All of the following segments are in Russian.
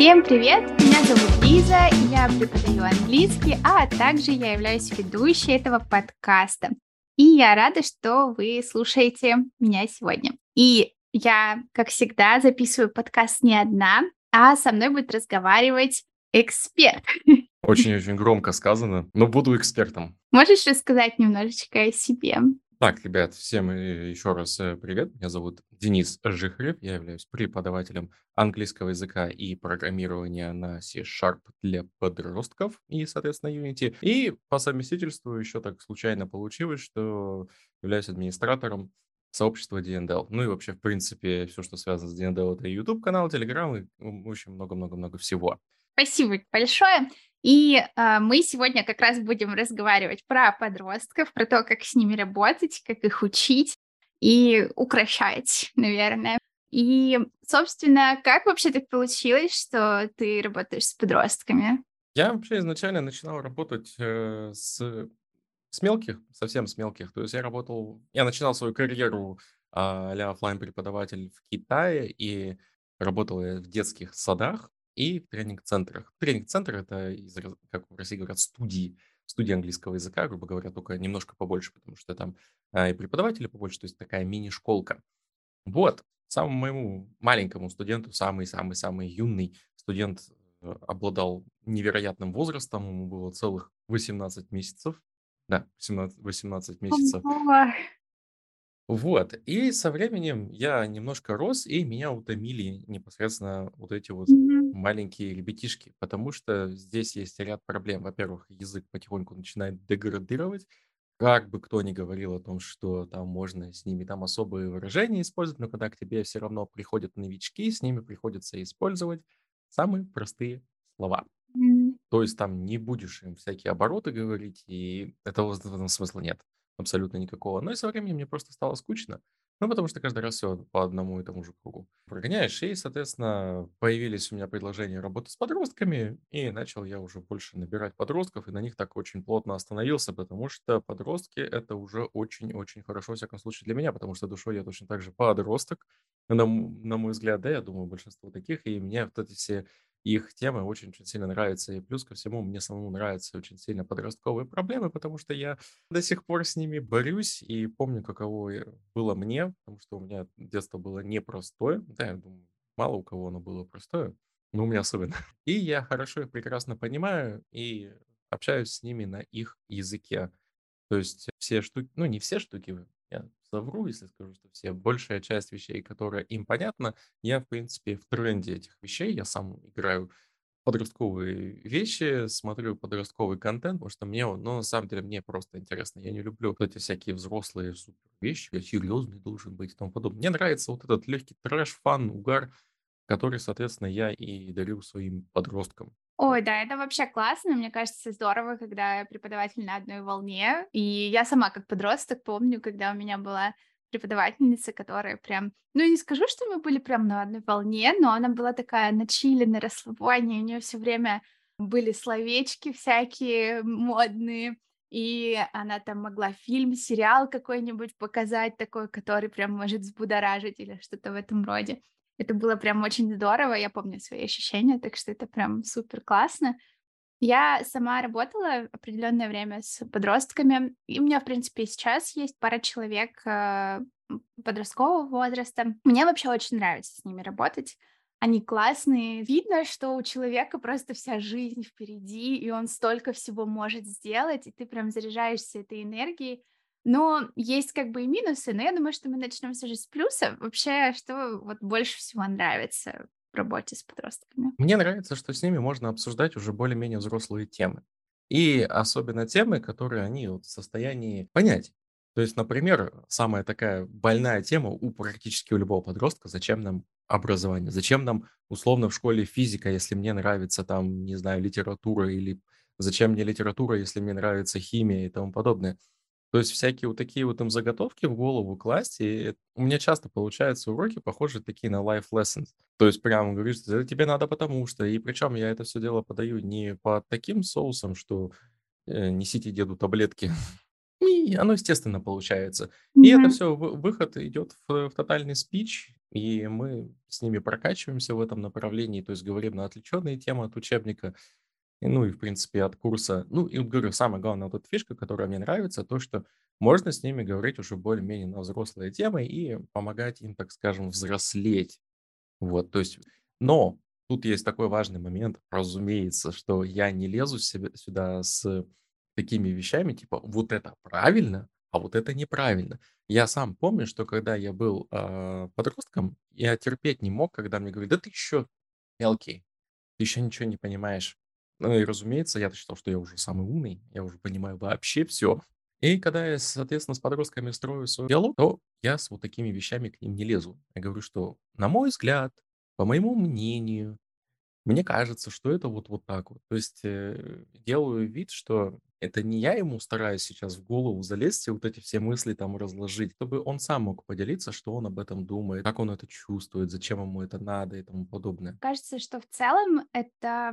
Всем привет! Меня зовут Лиза, я преподаю английский, а также я являюсь ведущей этого подкаста. И я рада, что вы слушаете меня сегодня. И я, как всегда, записываю подкаст не одна, а со мной будет разговаривать эксперт. Очень-очень громко сказано, но буду экспертом. Можешь рассказать немножечко о себе? Так, ребят, всем э, еще раз э, привет. Меня зовут Денис Жихарев. Я являюсь преподавателем английского языка и программирования на C-Sharp для подростков и, соответственно, Unity. И по совместительству еще так случайно получилось, что являюсь администратором сообщества DNDL. Ну и вообще, в принципе, все, что связано с DNDL, это YouTube-канал, Telegram и, общем, много-много-много всего. Спасибо большое. И э, мы сегодня как раз будем разговаривать про подростков, про то, как с ними работать, как их учить и укращать, наверное. И, собственно, как вообще так получилось, что ты работаешь с подростками? Я вообще изначально начинал работать э, с, с мелких, совсем с мелких. То есть я работал, я начинал свою карьеру а, а офлайн преподаватель в Китае и работал я в детских садах и тренинг-центрах. Тренинг-центр– это, из, как в России говорят, студии, студии английского языка, грубо говоря, только немножко побольше, потому что там а, и преподаватели побольше, то есть такая мини-школка. Вот, самому моему маленькому студенту, самый-самый-самый юный студент э, обладал невероятным возрастом, ему было целых 18 месяцев. Да, 18, 18 месяцев. Вот. И со временем я немножко рос, и меня утомили непосредственно вот эти вот Мгм. маленькие ребятишки, потому что здесь есть ряд проблем. Во-первых, язык потихоньку начинает деградировать. Как бы кто ни говорил о том, что там можно с ними там особые выражения использовать, но когда к тебе все равно приходят новички, с ними приходится использовать самые простые слова. М. То есть там не будешь им всякие обороты говорить, и этого в этом смысла нет абсолютно никакого. Но и со временем мне просто стало скучно. Ну, потому что каждый раз все по одному и тому же кругу прогоняешь. И, соответственно, появились у меня предложения работы с подростками, и начал я уже больше набирать подростков, и на них так очень плотно остановился, потому что подростки — это уже очень-очень хорошо, во всяком случае, для меня, потому что душой я точно так же подросток, на, на мой взгляд, да, я думаю, большинство таких, и мне вот эти все их темы очень-очень сильно нравятся. И плюс ко всему, мне самому нравятся очень сильно подростковые проблемы, потому что я до сих пор с ними борюсь и помню, каково было мне, потому что у меня детство было непростое. Да, я думаю, мало у кого оно было простое, но у меня особенно. И я хорошо их прекрасно понимаю и общаюсь с ними на их языке. То есть все штуки, ну не все штуки, я совру, если скажу, что все, большая часть вещей, которая им понятна, я, в принципе, в тренде этих вещей, я сам играю подростковые вещи, смотрю подростковый контент, потому что мне он, ну, на самом деле, мне просто интересно. Я не люблю вот эти всякие взрослые супер вещи, я серьезный должен быть и тому подобное. Мне нравится вот этот легкий трэш, фан, угар, который, соответственно, я и дарю своим подросткам. Ой, да, это вообще классно. Мне кажется, здорово, когда преподаватель на одной волне. И я сама как подросток помню, когда у меня была преподавательница, которая прям, ну, не скажу, что мы были прям на одной волне, но она была такая на чили, на расслабоне, у нее все время были словечки всякие модные, и она там могла фильм, сериал какой-нибудь показать такой, который прям может взбудоражить или что-то в этом роде. Это было прям очень здорово, я помню свои ощущения, так что это прям супер классно. Я сама работала определенное время с подростками, и у меня, в принципе, сейчас есть пара человек э, подросткового возраста. Мне вообще очень нравится с ними работать. Они классные. Видно, что у человека просто вся жизнь впереди, и он столько всего может сделать, и ты прям заряжаешься этой энергией. Но есть как бы и минусы, но я думаю, что мы начнем все же с плюсов. Вообще, что вот больше всего нравится в работе с подростками? Мне нравится, что с ними можно обсуждать уже более-менее взрослые темы. И особенно темы, которые они вот в состоянии понять. То есть, например, самая такая больная тема у практически у любого подростка, зачем нам образование, зачем нам условно в школе физика, если мне нравится там, не знаю, литература, или зачем мне литература, если мне нравится химия и тому подобное. То есть всякие вот такие вот им заготовки в голову класть, и у меня часто получаются уроки, похожие такие на life lessons. То есть прямо говоришь, что это тебе надо потому что. И причем я это все дело подаю не по таким соусам, что э, несите деду таблетки. И оно, естественно, получается. И это все выход идет в, в тотальный спич, и мы с ними прокачиваемся в этом направлении, то есть говорим на отвлеченные темы от учебника, и, ну и, в принципе, от курса. Ну и, говорю, самая главная вот эта фишка, которая мне нравится, то, что можно с ними говорить уже более-менее на взрослые темы и помогать им, так скажем, взрослеть. Вот, то есть, но тут есть такой важный момент, разумеется, что я не лезу себе, сюда с такими вещами, типа, вот это правильно, а вот это неправильно. Я сам помню, что когда я был э, подростком, я терпеть не мог, когда мне говорили, да ты еще мелкий, ты еще ничего не понимаешь. Ну и, разумеется, я считал, что я уже самый умный, я уже понимаю вообще все. И когда я, соответственно, с подростками строю свой диалог, то я с вот такими вещами к ним не лезу. Я говорю, что, на мой взгляд, по моему мнению, мне кажется, что это вот, вот так вот. То есть э, делаю вид, что это не я ему стараюсь сейчас в голову залезть и вот эти все мысли там разложить, чтобы он сам мог поделиться, что он об этом думает, как он это чувствует, зачем ему это надо и тому подобное. Кажется, что в целом это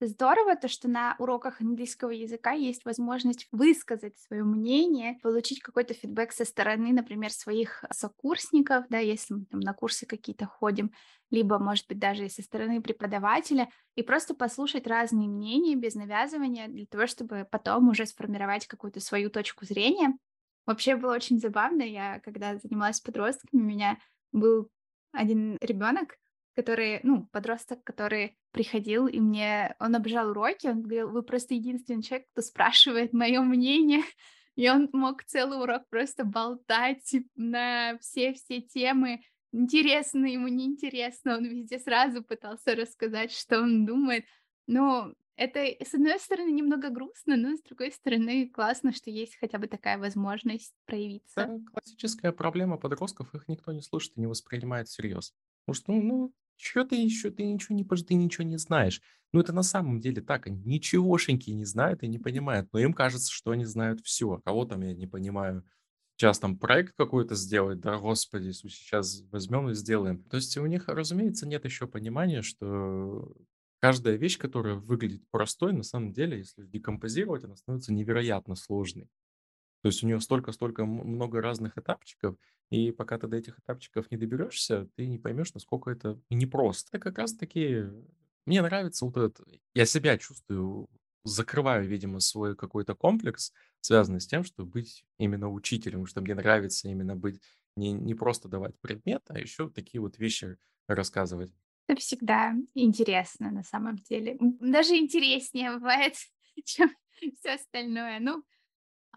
Здорово то, что на уроках английского языка есть возможность высказать свое мнение, получить какой-то фидбэк со стороны, например, своих сокурсников, да, если мы там на курсы какие-то ходим, либо, может быть, даже и со стороны преподавателя, и просто послушать разные мнения без навязывания для того, чтобы потом уже сформировать какую-то свою точку зрения. Вообще было очень забавно, я когда занималась подростками, у меня был один ребенок, который, ну, подросток, который приходил, и мне, он обожал уроки, он говорил, вы просто единственный человек, кто спрашивает мое мнение, и он мог целый урок просто болтать на все-все темы, интересно ему, неинтересно, он везде сразу пытался рассказать, что он думает, но это, с одной стороны, немного грустно, но с другой стороны, классно, что есть хотя бы такая возможность проявиться. Это классическая проблема подростков, их никто не слушает и не воспринимает всерьез. Потому что, ну, ну что ты еще, ты ничего не, ты ничего не знаешь. Ну, это на самом деле так, они ничегошеньки не знают и не понимают, но им кажется, что они знают все. Кого там, я не понимаю, сейчас там проект какой-то сделать, да, господи, сейчас возьмем и сделаем. То есть у них, разумеется, нет еще понимания, что каждая вещь, которая выглядит простой, на самом деле, если декомпозировать, она становится невероятно сложной. То есть у нее столько-столько много разных этапчиков, и пока ты до этих этапчиков не доберешься, ты не поймешь, насколько это непросто. Это как раз-таки мне нравится вот этот... Я себя чувствую, закрываю, видимо, свой какой-то комплекс, связанный с тем, чтобы быть именно учителем, что мне нравится именно быть не, не просто давать предмет, а еще такие вот вещи рассказывать. Это всегда интересно на самом деле. Даже интереснее бывает, чем все остальное. Ну,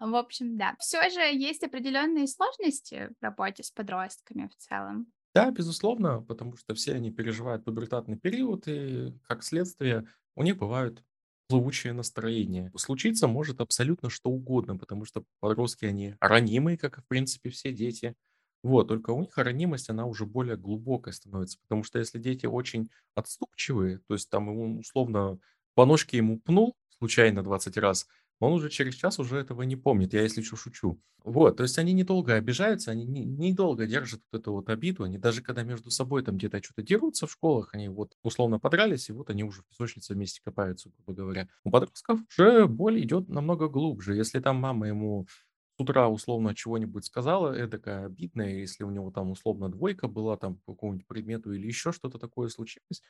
в общем, да. Все же есть определенные сложности в работе с подростками в целом. Да, безусловно, потому что все они переживают пубертатный период, и как следствие у них бывают плывучее настроение. Случиться может абсолютно что угодно, потому что подростки, они ранимые, как, в принципе, все дети. Вот, только у них ранимость, она уже более глубокая становится, потому что если дети очень отступчивые, то есть там ему условно по ножке ему пнул случайно 20 раз, он уже через час уже этого не помнит, я если что шучу. Вот, то есть они недолго обижаются, они недолго не держат вот эту вот обиду, они даже когда между собой там где-то что-то дерутся в школах, они вот условно подрались, и вот они уже в песочнице вместе копаются, грубо говоря. У подростков уже боль идет намного глубже. Если там мама ему с утра условно чего-нибудь сказала, эдакое обидное, если у него там условно двойка была там по какому-нибудь предмету или еще что-то такое случилось,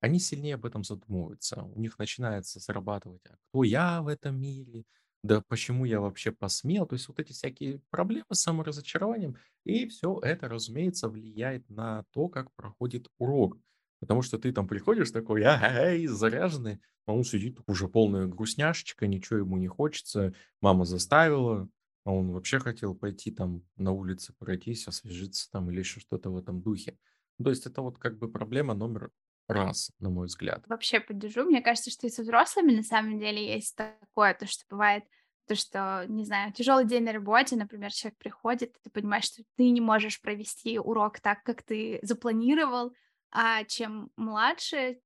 они сильнее об этом задумываются. У них начинается срабатывать, а кто я в этом мире, да почему я вообще посмел. То есть вот эти всякие проблемы с саморазочарованием. И все это, разумеется, влияет на то, как проходит урок. Потому что ты там приходишь такой, ай, заряженный, а он сидит уже полная грустняшечка, ничего ему не хочется, мама заставила, а он вообще хотел пойти там на улице пройтись, освежиться там или еще что-то в этом духе. То есть это вот как бы проблема номер раз, на мой взгляд. Вообще поддержу. Мне кажется, что и со взрослыми на самом деле есть такое, то, что бывает то, что, не знаю, тяжелый день на работе, например, человек приходит, ты понимаешь, что ты не можешь провести урок так, как ты запланировал, а чем младше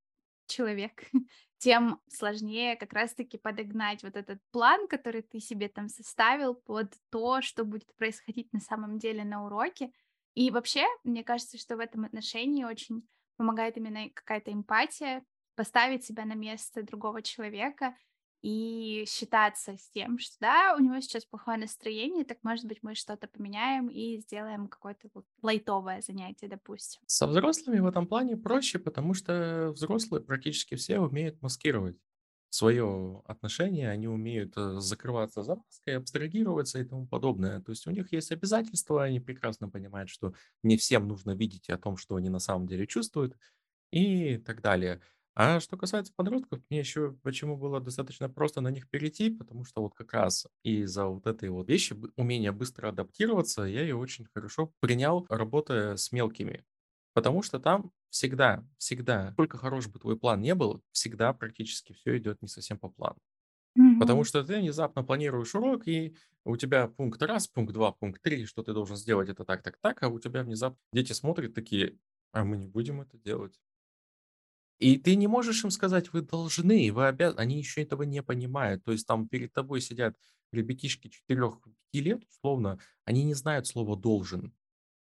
человек, тем сложнее как раз-таки подогнать вот этот план, который ты себе там составил под то, что будет происходить на самом деле на уроке. И вообще, мне кажется, что в этом отношении очень помогает именно какая-то эмпатия, поставить себя на место другого человека и считаться с тем, что да, у него сейчас плохое настроение, так может быть мы что-то поменяем и сделаем какое-то вот лайтовое занятие, допустим. Со взрослыми в этом плане проще, потому что взрослые практически все умеют маскировать свое отношение, они умеют э, закрываться за маской, абстрагироваться и тому подобное. То есть у них есть обязательства, они прекрасно понимают, что не всем нужно видеть о том, что они на самом деле чувствуют и так далее. А что касается подростков, мне еще почему было достаточно просто на них перейти, потому что вот как раз из-за вот этой вот вещи, умения быстро адаптироваться, я ее очень хорошо принял, работая с мелкими. Потому что там всегда, всегда, сколько хорош бы твой план не был, всегда практически все идет не совсем по плану. Потому что ты внезапно планируешь урок, и у тебя пункт раз, пункт два, пункт три, что ты должен сделать это так, так, так, а у тебя внезапно дети смотрят такие, а мы не будем это делать. И ты не можешь им сказать: "Вы должны, вы обязаны". Они еще этого не понимают. То есть там перед тобой сидят ребятишки четырех-пяти лет, условно, они не знают слова "должен"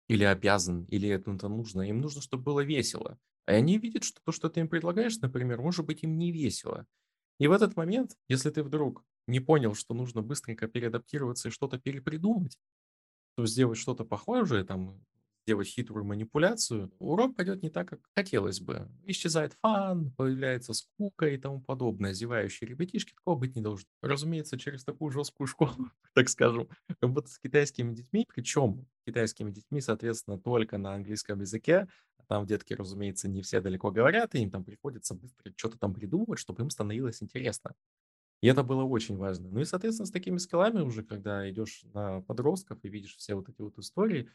или "обязан", или это нужно. Им нужно, чтобы было весело. И они видят, что то, что ты им предлагаешь, например, может быть им не весело. И в этот момент, если ты вдруг не понял, что нужно быстренько переадаптироваться и что-то перепридумать, то сделать что-то похожее, там, сделать хитрую манипуляцию, урок пойдет не так, как хотелось бы. Исчезает фан, появляется скука и тому подобное. Зевающие ребятишки, такого быть не должно. Разумеется, через такую жесткую школу, так скажем, работать с китайскими детьми, причем китайскими детьми, соответственно, только на английском языке, там детки, разумеется, не все далеко говорят, и им там приходится быстро что-то там придумывать, чтобы им становилось интересно. И это было очень важно. Ну и, соответственно, с такими скиллами уже, когда идешь на подростков и видишь все вот эти вот истории,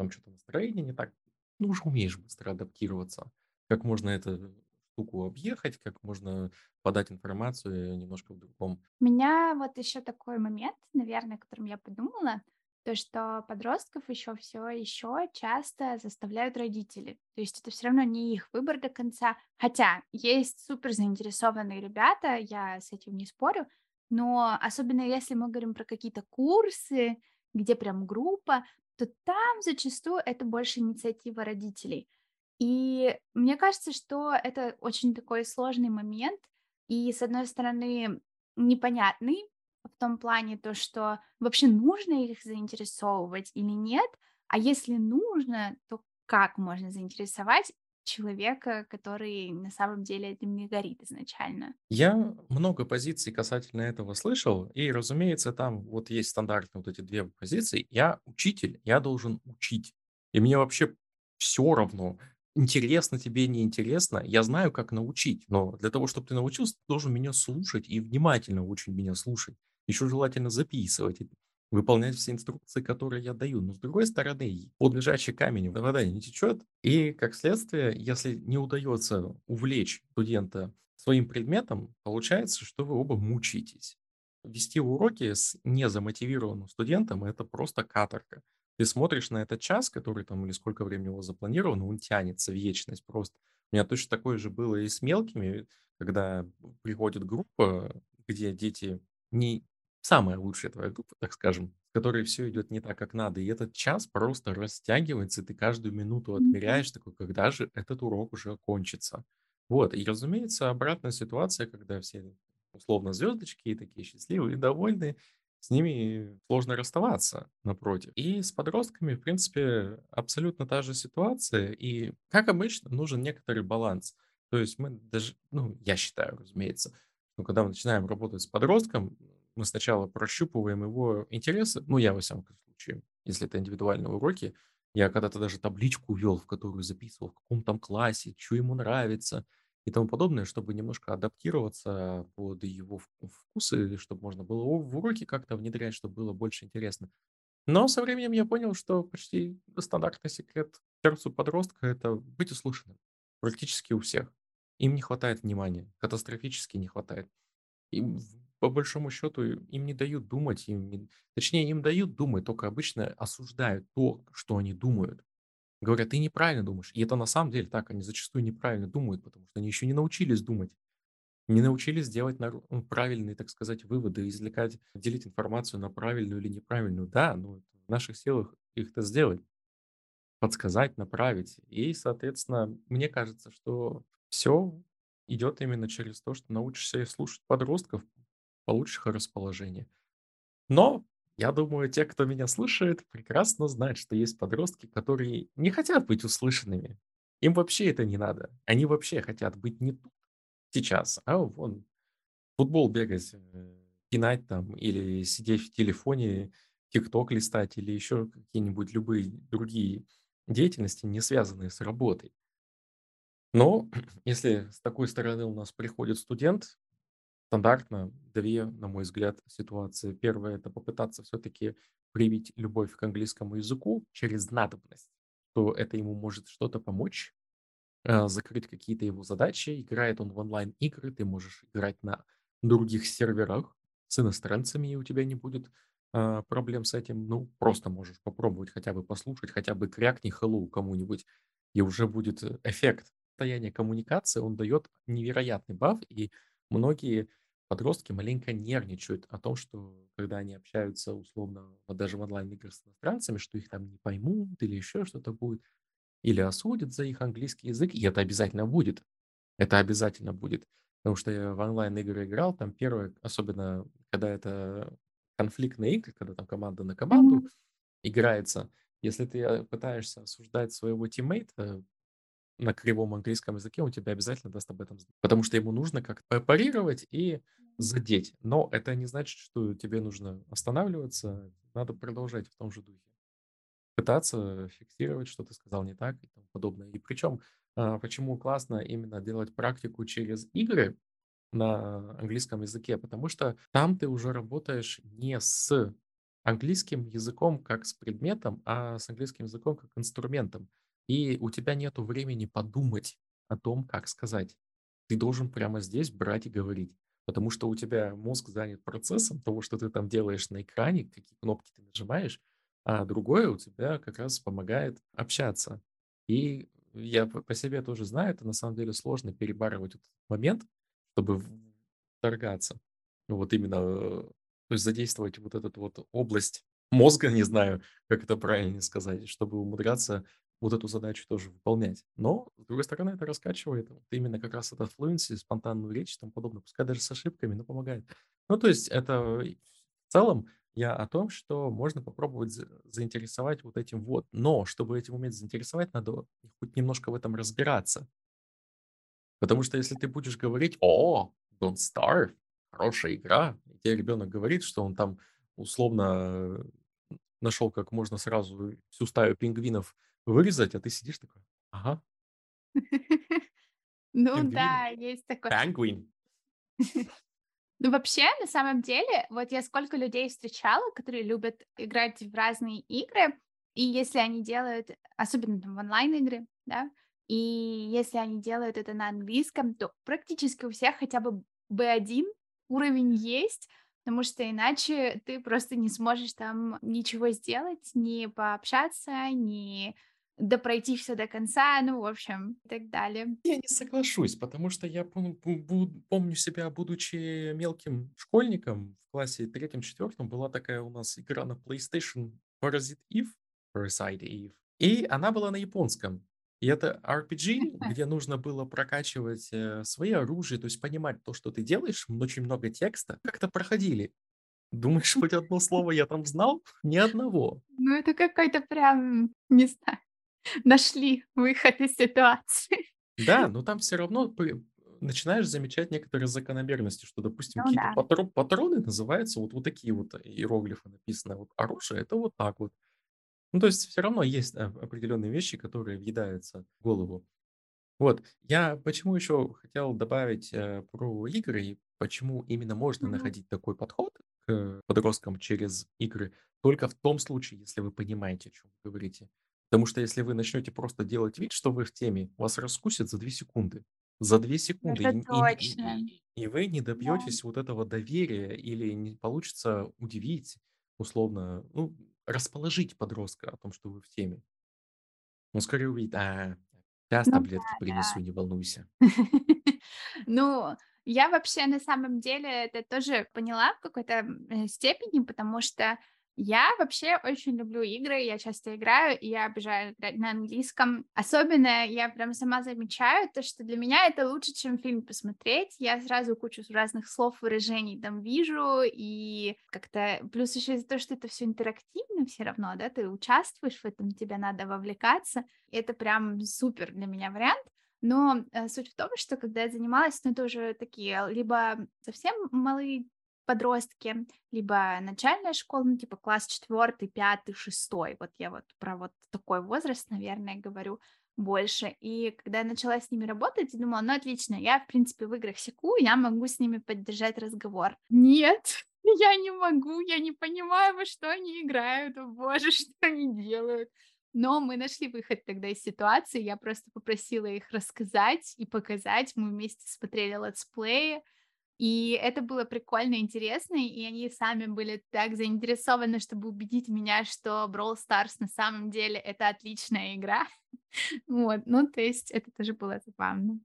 там что-то настроение не так, ну, уже умеешь быстро адаптироваться. Как можно эту штуку объехать, как можно подать информацию немножко в другом. У меня вот еще такой момент, наверное, о котором я подумала, то, что подростков еще все еще часто заставляют родители. То есть это все равно не их выбор до конца. Хотя есть супер заинтересованные ребята, я с этим не спорю, но особенно если мы говорим про какие-то курсы, где прям группа, то там зачастую это больше инициатива родителей. И мне кажется, что это очень такой сложный момент. И, с одной стороны, непонятный в том плане, то, что вообще нужно их заинтересовывать или нет, а если нужно, то как можно заинтересовать человека, который на самом деле этим не горит изначально? Я много позиций касательно этого слышал, и, разумеется, там вот есть стандартные вот эти две позиции. Я учитель, я должен учить. И мне вообще все равно, интересно тебе, не интересно, я знаю, как научить, но для того, чтобы ты научился, ты должен меня слушать и внимательно очень меня слушать. Еще желательно записывать, выполнять все инструкции, которые я даю. Но с другой стороны, под лежачий камень вода не течет, и, как следствие, если не удается увлечь студента своим предметом, получается, что вы оба мучаетесь. Вести уроки с незамотивированным студентом– это просто каторга. Ты смотришь на этот час, который там, или сколько времени вас запланировано, он тянется в вечность просто. У меня точно такое же было и с мелкими, когда приходит группа, где дети не самая лучшая твоя группа, так скажем, в которой все идет не так, как надо, и этот час просто растягивается, и ты каждую минуту отмеряешь, такой, когда же этот урок уже кончится. Вот, и, разумеется, обратная ситуация, когда все условно звездочки и такие счастливые и довольные, с ними сложно расставаться, напротив. И с подростками, в принципе, абсолютно та же ситуация. И, как обычно, нужен некоторый баланс. То есть мы даже, ну, я считаю, разумеется, что когда мы начинаем работать с подростком, мы сначала прощупываем его интересы, ну, я, во всяком случае, если это индивидуальные уроки, я когда-то даже табличку вел, в которую записывал, в каком там классе, что ему нравится и тому подобное, чтобы немножко адаптироваться под его вк- вкусы, чтобы можно было в уроки как-то внедрять, чтобы было больше интересно. Но со временем я понял, что почти стандартный секрет сердцу подростка– это быть услышанным. Практически у всех. Им не хватает внимания, катастрофически не хватает. И по большому счету им не дают думать, им не точнее, им дают думать, только обычно осуждают то, что они думают. Говорят: "Ты неправильно думаешь". И это на самом деле так, они зачастую неправильно думают, потому что они еще не научились думать, не научились делать ну, правильные, так сказать, выводы, извлекать, делить информацию на правильную или неправильную. Да, но это в наших силах их-то сделать, подсказать, направить. И, соответственно, мне кажется, что все идет именно через то, что научишься слушать подростков, получишь их расположение. Но я думаю, те, кто меня слушает, прекрасно знают, что есть подростки, которые не хотят быть услышанными. Им вообще это не надо. Они вообще хотят быть не тут, сейчас, а вон футбол бегать, э, пинать там или сидеть в телефоне, тикток листать или еще какие-нибудь любые другие деятельности, не связанные с работой. Но если с такой стороны у нас приходит студент, стандартно две, на мой взгляд, ситуации. Первое– это попытаться все-таки привить любовь к английскому языку через надобность, что это ему может что-то помочь, э, закрыть какие-то его задачи. Играет он в онлайн-игры, ты можешь играть на других серверах с иностранцами, и у тебя не будет а, проблем с этим. Ну, просто можешь попробовать хотя бы послушать, хотя бы крякни hello кому-нибудь, и уже будет э, эффект. Состояние коммуникации, он дает невероятный баф, и многие подростки маленько нервничают о том, что когда они общаются условно даже в онлайн-играх с иностранцами, что их там не поймут или еще что-то будет, или осудят за их английский язык, и это обязательно будет. Это обязательно будет. Потому что я в онлайн-игры играл, там первое, особенно когда это конфликтные игры, когда там команда на команду mm-hmm. играется, если ты э, пытаешься осуждать своего тиммейта на кривом английском языке, он тебе обязательно даст об этом знать. Потому что ему нужно как-то парировать и задеть. Но это не значит, что тебе нужно останавливаться. Надо продолжать в том же духе. Пытаться фиксировать, что ты сказал не так и тому подобное. И причем, а, почему классно именно делать практику через игры на английском языке? Потому что там ты уже работаешь не с английским языком как с предметом, а с английским языком как инструментом. И у тебя нет времени подумать о том, как сказать. Ты должен прямо здесь брать и говорить. Потому что у тебя мозг занят процессом того, что ты там делаешь на экране, какие кнопки ты нажимаешь, а другое у тебя как раз помогает общаться. И я по себе тоже знаю, это на самом деле сложно перебарывать этот момент, чтобы вторгаться. Вот именно, э, то есть задействовать вот эту вот область мозга, не знаю, как это правильно сказать, чтобы умудряться вот эту задачу тоже выполнять. Но, с другой стороны, это раскачивает вот именно как раз этот fluency, спонтанную речь и тому подобное. Пускай даже с ошибками, но помогает. Ну, то есть это в целом я о том, что можно попробовать заинтересовать вот этим вот. Но, чтобы этим уметь заинтересовать, надо хоть немножко в этом разбираться. Потому что если ты будешь говорить, о, Don't Starve, хорошая игра, и тебе ребенок говорит, что он там условно нашел, как можно сразу всю стаю пингвинов вырезать, а ты сидишь такой, ага. Ну да, есть такое. Пингвин. Ну, вообще, на самом деле, вот я сколько людей встречала, которые любят играть в разные игры, и если они делают, особенно там в онлайн-игры, да, и если они делают это на английском, то практически у всех хотя бы B1 уровень есть, потому что иначе ты просто не сможешь там ничего сделать, не пообщаться, не допройти все до конца, ну, в общем, и так далее. Я не соглашусь, потому что я пом- помню себя, будучи мелким школьником в классе третьем-четвертом, была такая у нас игра на PlayStation Parasite Eve, Parasite Eve, и она была на японском. И это RPG, где нужно было прокачивать э, свои оружия, то есть понимать то, что ты делаешь, очень много текста. Как-то проходили. Думаешь, хоть одно слово я там знал? Ни одного. Ну, это какой-то прям, не знаю, нашли выход из ситуации. Да, но там все равно начинаешь замечать некоторые закономерности, что, допустим, Ну какие-то да. патро- патроны называются вот, вот такие вот иероглифы написаны. Вот оружие это вот так вот. Ну, то есть все равно есть а, определенные вещи, которые въедаются в голову. Вот, я почему еще хотел добавить э, про игры и почему именно можно Мгм. находить такой подход к подросткам через игры только в том случае, если вы понимаете, о чем вы говорите. Потому что если вы начнете просто делать вид, что вы в теме, вас раскусят за 2 секунды. За 2 секунды. Это И, точно. и- и вы не Да. добьетесь вот этого доверия или не получится удивить, условно, ну, расположить подростка о том, что вы в теме. Он скорее увидит, а, сейчас Ну таблетки да, да. принесу, не волнуйся. Ну, я вообще на самом деле это тоже поняла в какой-то э, степени, потому что Я вообще очень люблю игры, я часто играю, и я обожаю играть на английском. Особенно я прям сама замечаю то, что для меня это лучше, чем фильм посмотреть. Я сразу кучу разных слов, выражений там вижу, и как-то... Плюс еще из-за того, что это все интерактивно все равно, да, ты участвуешь в этом, тебе надо вовлекаться. Это прям супер для меня вариант. Но э, суть в том, что когда я занималась, ну, это уже такие либо совсем малые подростки, либо начальная школа, ну, типа класс четвертый, пятый, шестой. Вот я вот про вот такой возраст, наверное, говорю больше. И когда я начала с ними работать, я думала, ну, отлично, я, в принципе, в играх секу, я могу с ними поддержать разговор. Нет, я не могу, я не понимаю, во что они играют, о боже, что они делают. Но мы нашли выход тогда из ситуации, я просто попросила их рассказать и показать, мы вместе смотрели летсплеи, и это было прикольно, интересно, и они сами были так заинтересованы, чтобы убедить меня, что Brawl Stars на самом деле это отличная игра. вот, ну, то есть это тоже было забавно.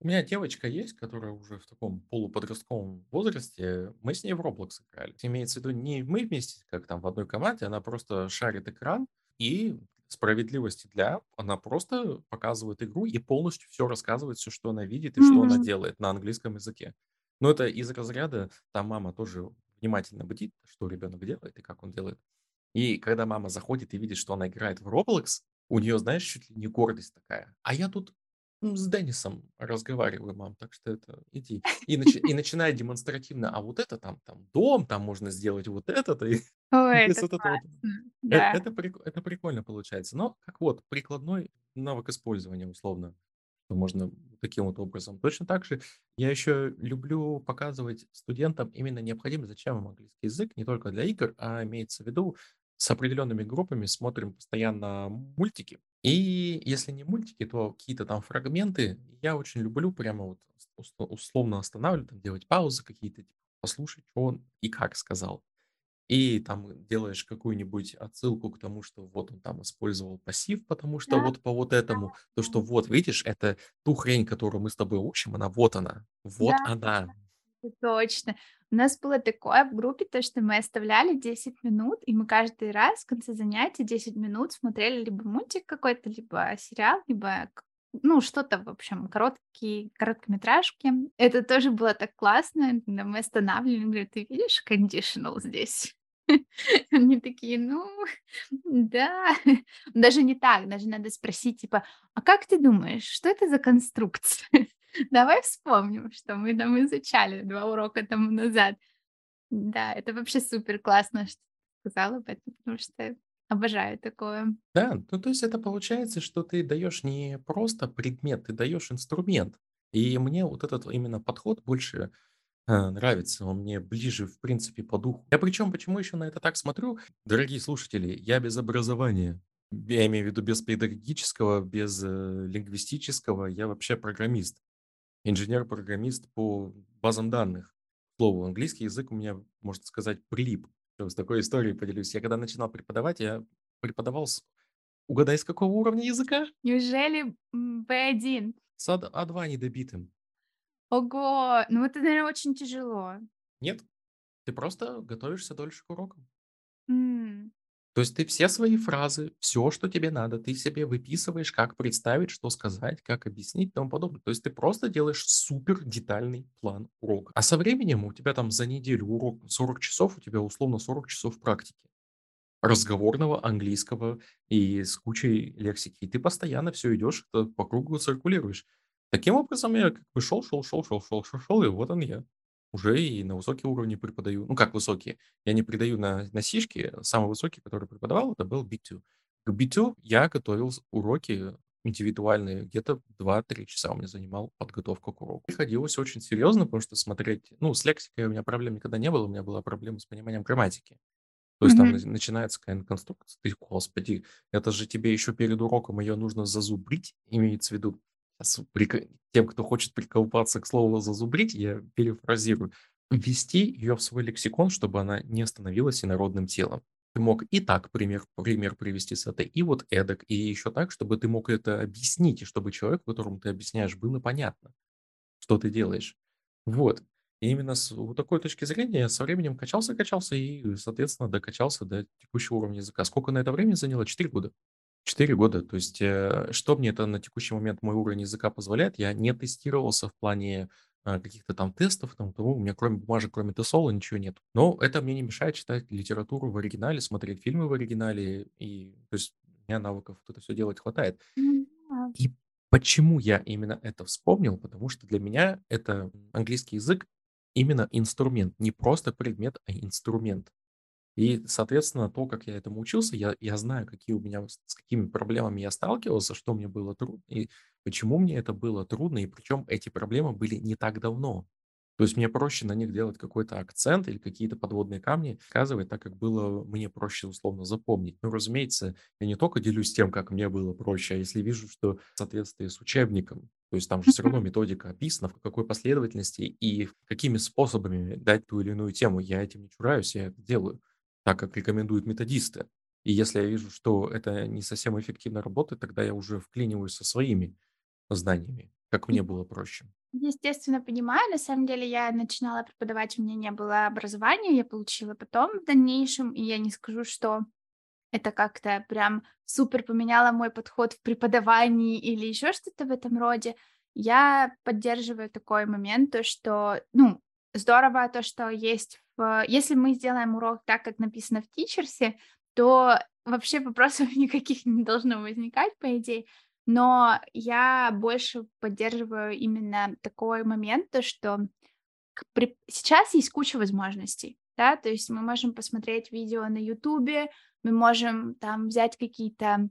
У меня девочка есть, которая уже в таком полуподростковом возрасте. Мы с ней в Roblox играли. Имеется в виду не мы вместе, как там в одной команде, она просто шарит экран и справедливости для, она просто показывает игру и полностью все рассказывает, все, что она видит и mm-hmm. что она делает на английском языке. Но это из разряда, там мама тоже внимательно бдит, что ребенок делает и как он делает. И когда мама заходит и видит, что она играет в Roblox, у нее, знаешь, чуть ли не гордость такая. А я тут с Деннисом разговариваю, мам, так что это иди. И, начи- и начинает демонстративно, а вот это там, там дом, там можно сделать вот это-то. И, Ой, это, вот это. Да. это, это, это прикольно получается. Но как вот прикладной навык использования условно что можно таким вот образом. Точно так же я еще люблю показывать студентам именно необходимость, зачем английский язык, не только для игр, а имеется в виду с определенными группами смотрим постоянно мультики. И если не мультики, то какие-то там фрагменты я очень люблю прямо вот условно останавливать, там, делать паузы какие-то, типа, послушать, что он и как сказал и там делаешь какую-нибудь отсылку к тому, что вот он там использовал пассив, потому что Да, вот по вот этому, то, что вот, видишь, это ту хрень, которую мы с тобой учим, она вот она, вот да, она. точно. У нас было такое в группе, то, что мы оставляли 10 минут, и мы каждый раз в конце занятия 10 минут смотрели либо мультик какой-то, либо сериал, либо ну, что-то, в общем, короткие, короткометражки. Это тоже было так классно, мы останавливали, говорю, ты видишь кондишнл здесь? Они такие, ну, да. Даже не так, даже надо спросить, типа, а как ты думаешь, что это за конструкция? Давай вспомним, что мы там изучали два урока тому назад. Да, это вообще супер классно, что ты сказала потому что Обожаю такое. Да, ну то есть это получается, что ты даешь не просто предмет, ты даешь инструмент. И мне вот этот именно подход больше э, нравится, он мне ближе, в принципе, по духу. Я причем, почему еще на это так смотрю? Дорогие слушатели, я без образования. Я имею в виду без педагогического, без э, лингвистического. Я вообще программист. Инженер-программист по базам данных. К слову, английский язык у меня, можно сказать, прилип. С такой историей поделюсь. Я когда начинал преподавать, я преподавал с... Угадай, с какого уровня языка? Неужели B1? С А- А2 недобитым. Ого, ну это, наверное, очень тяжело. Нет, ты просто готовишься дольше к урокам. М, То есть ты все свои фразы, все, что тебе надо, ты себе выписываешь, как представить, что сказать, как объяснить и тому подобное. То есть ты просто делаешь супер детальный план урока. А со временем у тебя там за неделю урок 40 часов, у тебя условно 40 часов практики разговорного английского и с кучей лексики. И ты постоянно все идешь, по кругу циркулируешь. Таким образом, я как бы шел, шел, шел, шел, шел, шел, шел, и вот он я уже и на высокие уровни преподаю. Ну, как высокие? Я не преподаю на, на сишки. Самый высокий, который преподавал, это был B2. К B2 я готовил уроки индивидуальные. Где-то 2-3 часа у меня занимал подготовка к уроку. Приходилось очень серьезно, потому что смотреть... Ну, с лексикой у меня проблем никогда не было. У меня была проблема с пониманием грамматики. То есть там мгм. начинается какая-то конструкция. Ты, господи, это же тебе еще перед уроком ее нужно зазубрить, имеется в виду тем, кто хочет приколупаться к слову «зазубрить», я перефразирую, ввести ее в свой лексикон, чтобы она не становилась инородным телом. Ты мог и так пример, пример привести с этой, и вот эдак, и еще так, чтобы ты мог это объяснить, и чтобы человек, которому ты объясняешь, было понятно, что ты делаешь. Вот. И именно с вот такой точки зрения я со временем качался, качался и, соответственно, докачался до текущего уровня языка. Сколько на это времени заняло? 4 года. 4 года. То есть, э, что мне это на текущий момент мой уровень языка позволяет? Я не тестировался в плане а, каких-то там тестов, там того, у меня кроме бумажек, кроме TESOL ничего нет. Но это мне не мешает читать литературу в оригинале, смотреть фильмы в оригинале, и то есть у меня навыков это все делать хватает. И почему я именно это вспомнил? Потому что для меня это английский язык именно инструмент, не просто предмет, а инструмент. И, соответственно, то, как я этому учился, я, я знаю, какие у меня, с какими проблемами я сталкивался, что мне было трудно, и почему мне это было трудно, и причем эти проблемы были не так давно. То есть мне проще на них делать какой-то акцент или какие-то подводные камни, сказывать так, как было мне проще условно запомнить. Ну, разумеется, я не только делюсь тем, как мне было проще, а если вижу, что в соответствии с учебником, то есть там же все равно методика описана, в какой последовательности и какими способами дать ту или иную тему, я этим не чураюсь, я это делаю так, как рекомендуют методисты. И если я вижу, что это не совсем эффективно работает, тогда я уже вклиниваюсь со своими знаниями, как мне было проще. Естественно, понимаю. На самом деле я начинала преподавать, у меня не было образования, я получила потом в дальнейшем, и я не скажу, что это как-то прям супер поменяло мой подход в преподавании или еще что-то в этом роде. Я поддерживаю такой момент, то что, ну, здорово то, что есть в... Если мы сделаем урок так, как написано в тичерсе, то вообще вопросов никаких не должно возникать, по идее. Но я больше поддерживаю именно такой момент, то что при сейчас есть куча возможностей, да, то есть мы можем посмотреть видео на "Ютубе", мы можем там взять какие-то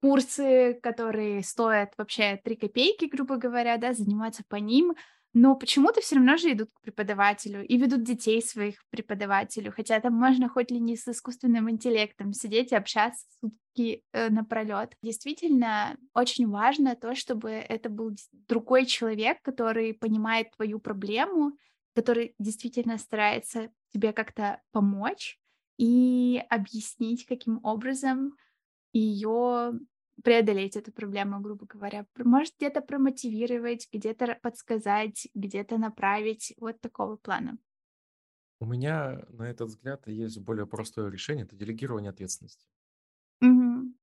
курсы, которые стоят вообще 3 копейки, грубо говоря, да, заниматься по ним, но почему-то все равно же идут к преподавателю и ведут детей своих преподавателю, хотя там можно хоть ли не с искусственным интеллектом сидеть и общаться сутки, э, напролёт. Действительно, очень важно то, чтобы это был другой человек, который понимает твою проблему, который действительно старается тебе как-то помочь и объяснить, каким образом ее преодолеть эту проблему, грубо говоря. Может где-то промотивировать, где-то подсказать, где-то направить. Вот такого плана. У меня на этот взгляд есть более простое решение- это делегирование ответственности. Мгм.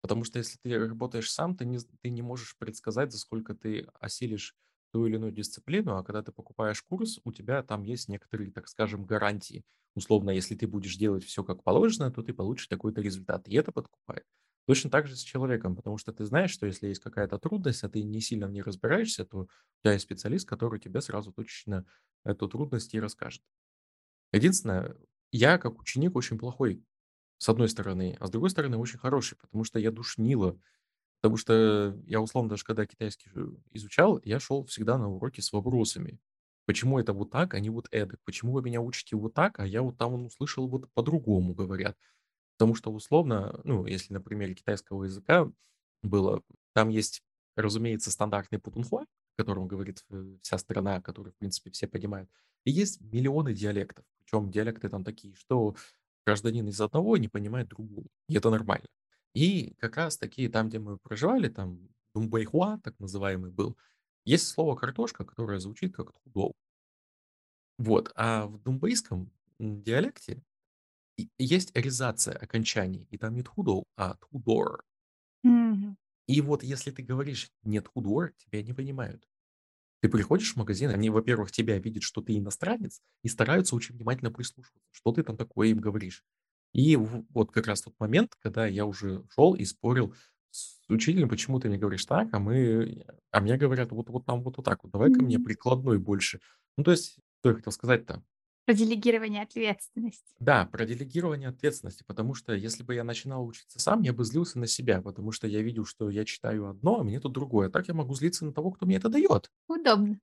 Потому что если ты работаешь сам, ты не ты не можешь предсказать, за сколько ты осилишь ту или иную дисциплину, а когда ты покупаешь курс, у тебя там есть некоторые, так скажем, гарантии. Условно, если ты будешь делать все как положено, то ты получишь такой-то результат, и это подкупает. Точно так же с человеком, потому что ты знаешь, что если есть какая-то трудность, а ты не сильно в ней разбираешься, то у тебя есть специалист, который тебе сразу точно эту трудность и расскажет. Единственное, я как ученик очень плохой, с одной стороны, а с другой стороны очень хороший, потому что я душнило. Потому что я, условно, даже когда китайский изучал, я шел всегда на уроки с вопросами. Почему это вот так, а не вот эдак? Почему вы меня учите вот так, а я вот там ну, услышал вот по-другому говорят? Потому что условно, ну, если на примере китайского языка было, там есть, разумеется, стандартный путунхуа, которым говорит э, вся страна, который, в принципе, все понимают. И есть миллионы диалектов. Причем диалекты там такие, что гражданин из одного не понимает другого. И это нормально. И как раз таки там, где мы проживали, там Думбэйхуа, так называемый был, есть слово картошка, которое звучит как трудов. Вот. А в думбайском м, диалекте есть аризация окончаний. И там не трудов, а трудор. Мгм. И вот если ты говоришь не трудор, тебя не понимают. Ты приходишь в магазин, они, во-первых, тебя видят, что ты иностранец, и стараются очень внимательно прислушиваться, что ты там такое им говоришь. И вот как раз тот момент, когда я уже шел и спорил с учителем, почему ты мне говоришь так, а мы, а мне говорят вот, вот там вот, вот так вот, давай-ка мне Мгм. прикладной больше. Ну, то есть, что я хотел сказать-то? Про делегирование ответственности. Да, про делегирование ответственности, потому что если бы я начинал учиться сам, я бы злился на себя, потому что я видел, что я читаю одно, а мне тут другое. Так я могу злиться на того, кто мне это дает. Удобно.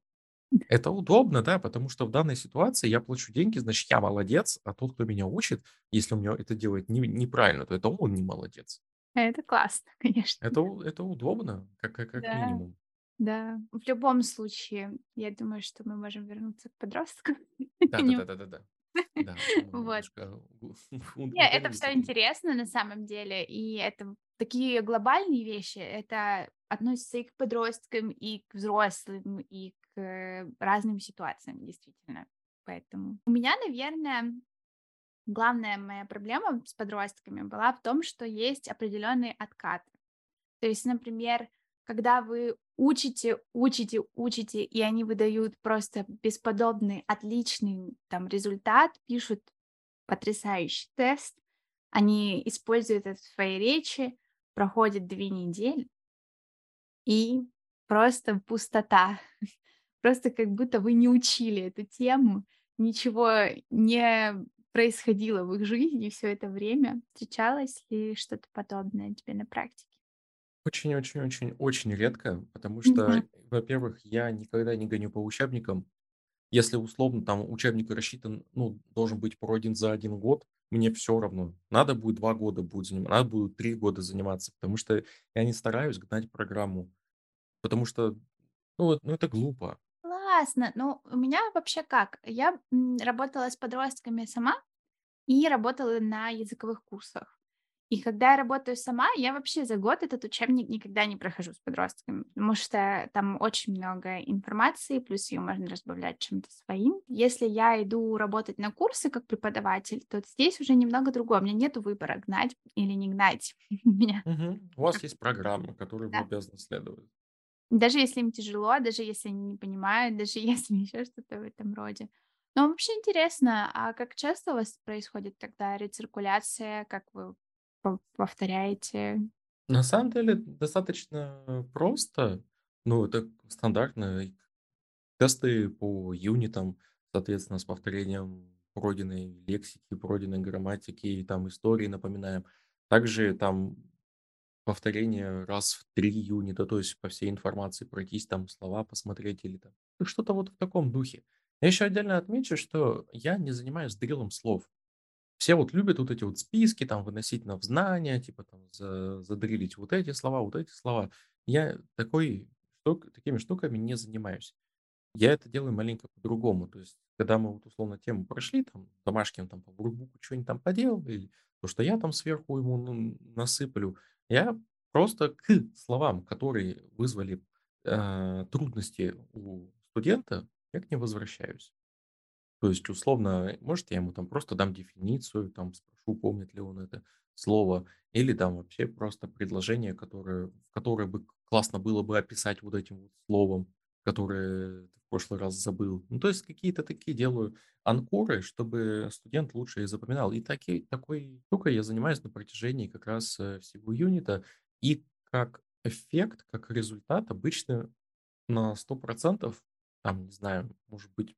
Это удобно, да, потому что в данной ситуации я плачу деньги, значит, я молодец, а тот, кто меня учит, если он мне это делает не- неправильно, то это он не молодец. Это классно, конечно. Это, у- это удобно, как, как, как Да, минимум. Да. В любом случае, я думаю, что мы можем вернуться к подросткам. Да, да, да, да, да, Вот. немножко угу- Не, это все интересно на самом деле, и это такие глобальные вещи, это относится и к подросткам, и к взрослым, и к разным ситуациям, действительно. Поэтому у меня, наверное, главная моя проблема с подростками была в том, что есть определенные откаты. То есть, например, когда вы учите, учите, учите, и они выдают просто бесподобный, отличный там результат, пишут потрясающий тест, они используют это в своей речи, проходит две недели, и просто пустота. Просто как будто вы не учили эту тему, ничего не происходило в их жизни все это время. Встречалось ли что-то подобное тебе на практике? Очень-очень-очень-очень редко, потому что, Мгм. во-первых, я никогда не гоню по учебникам. Если условно там учебник рассчитан, ну, должен быть пройден за один год, мне все равно. Надо будет 2 года будет заниматься, надо будет 3 года заниматься, потому что я не стараюсь гнать программу, потому что, ну, вот, ну, это глупо. Классно. Ну, у меня вообще как? Я м, работала с подростками сама и работала на языковых курсах. И когда я работаю сама, я вообще за год этот учебник никогда не прохожу с подростками, потому что там очень много информации, плюс ее можно разбавлять чем-то своим. Если я иду работать на курсы как преподаватель, то здесь уже немного другое. У меня нет выбора, гнать или не гнать меня. У вас есть программа, которой вы Да. обязаны следовать. Даже если им тяжело, даже если они не понимают, даже если еще что-то в этом роде. Но вообще интересно, а как часто у вас происходит тогда рециркуляция, как вы повторяете? На самом деле достаточно просто. Ну, это стандартно. Тесты по юнитам, соответственно, с повторением пройденной лексики, пройденной грамматики и там истории напоминаем. Также там повторение раз в 3 юнита, то есть по всей информации пройтись, там слова посмотреть или там ну, что-то вот в таком духе. Я еще отдельно отмечу, что я не занимаюсь дрелом слов. Все вот любят вот эти вот списки там выносить на знания, типа там за, задрилить вот эти слова, вот эти слова. Я такой штук, такими штуками не занимаюсь. Я это делаю маленько по-другому. То есть, когда мы вот условно тему прошли, там, домашним там по воркбуку что-нибудь там поделал, или то, что я там сверху ему насыплю, я просто к словам, которые вызвали э, трудности у студента, я к ним возвращаюсь. То есть, условно, может, я ему там просто дам дефиницию, там спрошу, помнит ли он это слово, или там вообще просто предложение, которое, которое бы классно было бы описать вот этим вот словом, которое ты в прошлый раз забыл. Ну, то есть какие-то такие делаю анкоры, чтобы студент лучше их запоминал. И таки, такой штукой я занимаюсь на протяжении как раз э, всего юнита. И как эффект, как результат обычно на 100%, там, не знаю, может быть,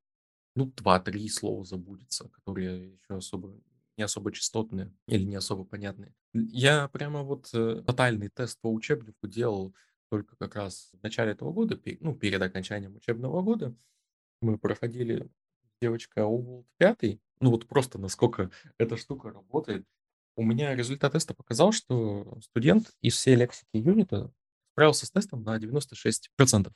ну, два-три слова забудется, которые еще особо не особо частотные или не особо понятные. Я прямо вот э, тотальный тест по учебнику делал только как раз в начале этого года, ну, перед окончанием учебного года. Мы проходили девочка Оулт 5, ну вот просто насколько эта штука работает. У меня результат теста показал, что студент из всей лексики юнита справился с тестом на 96%.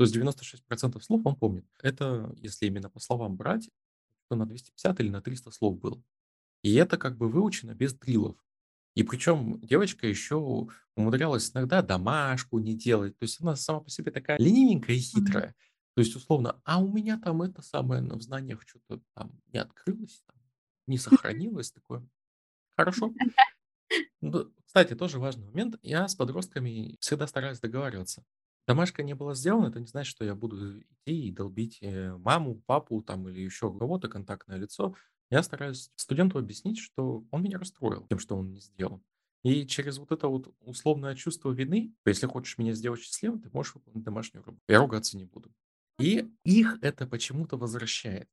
То есть 96% слов он помнит. Это, если именно по словам брать, то на 250 или на 300 слов было. И это как бы выучено без дрилов. И причем девочка еще умудрялась иногда домашку не делать. То есть она сама по себе такая ленивенькая и хитрая. То есть условно, а у меня там это самое в знаниях что-то там не открылось, там, не сохранилось такое. Хорошо. Ну, кстати, тоже важный момент. Я с подростками всегда стараюсь договариваться. Домашка не была сделана, это не значит, что я буду идти и долбить э, маму, папу там или еще кого-то контактное лицо. Я стараюсь студенту объяснить, что он меня расстроил тем, что он не сделал. И через вот это вот условное чувство вины, если хочешь меня сделать счастливым, ты можешь выполнить домашнюю работу. Я ругаться не буду. И их это почему-то возвращает.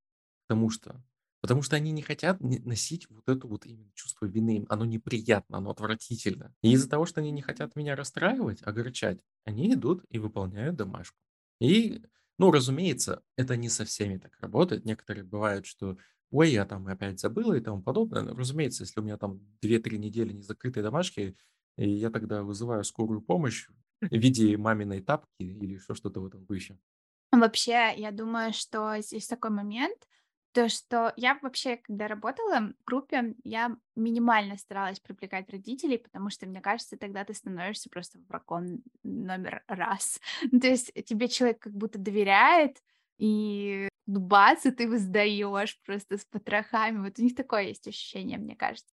Потому что Потому что они не хотят носить вот это вот именно чувство вины. Оно неприятно, оно отвратительно. И из-за того, что они не хотят меня расстраивать, огорчать, они идут и выполняют домашку. И, ну, разумеется, это не со всеми так работает. Некоторые бывают, что ой, я там опять забыла и тому подобное. Но, разумеется, если у меня там две-три недели не закрытой домашки, и я тогда вызываю скорую помощь в виде маминой тапки или еще что-то в этом духе. Вообще, я думаю, что здесь такой момент. То, что я вообще, когда работала в группе, я минимально старалась привлекать родителей, потому что, мне кажется, тогда ты становишься просто врагом номер раз. Ну, то есть тебе человек как будто доверяет, и ну, бац, и ты воздаешь просто с потрохами. Вот у них такое есть ощущение, мне кажется.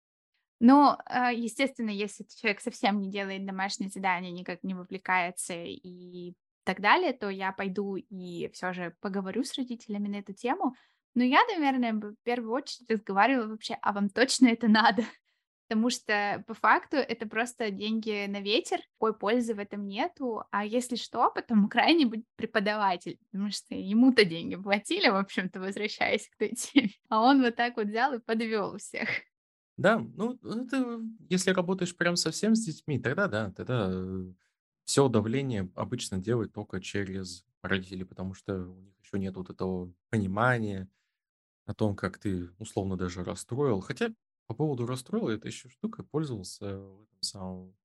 А, естественно, если человек совсем не делает домашние задания, никак не вовлекается и так далее, то я пойду и все же поговорю с родителями на эту тему. Но я, наверное, в первую очередь разговаривала вообще, а вам точно это надо? Потому что по факту это просто деньги на ветер, какой пользы в этом нету. А если что, потом крайне будет преподаватель, потому что ему-то деньги платили, в общем-то, возвращаясь к той теме. А он вот так вот взял и подвел всех. Да, ну, это если работаешь прям совсем с детьми, тогда да, тогда все давление обычно делают только через родителей, потому что у них еще нет вот этого понимания о том, как ты условно даже расстроил. Хотя по поводу расстроил, это еще штука, пользовался в этом самом,